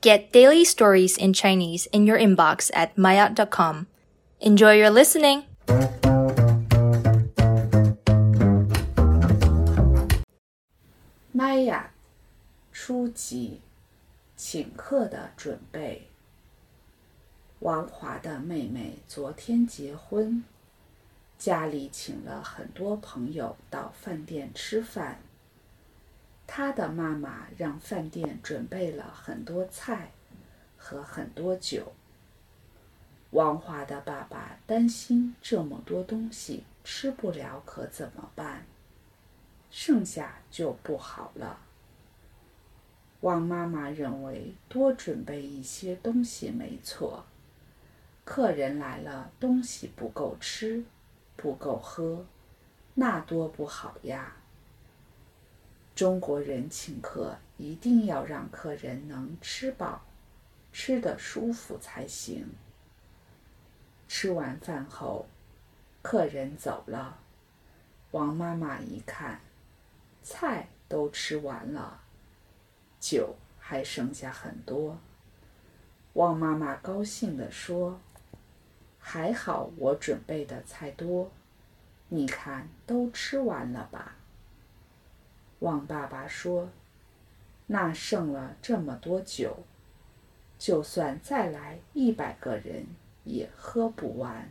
Get daily stories in Chinese in your inbox at maya.com. Enjoy your listening! 玛雅初级请客的准备。王华的妹妹昨天结婚，家里请了很多朋友到饭店吃饭。 他的妈妈让饭店准备了很多菜和很多酒。王华的爸爸担心这么多东西吃不了，可怎么办？剩下就不好了。王妈妈认为多准备一些东西没错。客人来了，东西不够吃，不够喝，那多不好呀。中国人请客一定要让客人能吃饱，吃得舒服才行。吃完饭后，客人走了，王妈妈一看，菜都吃完了，酒还剩下很多。王妈妈高兴地说：“还好我准备的菜多，你看都吃完了吧。”旺爸爸说：“那剩了这么多酒，就算再来一百个人也喝不完。”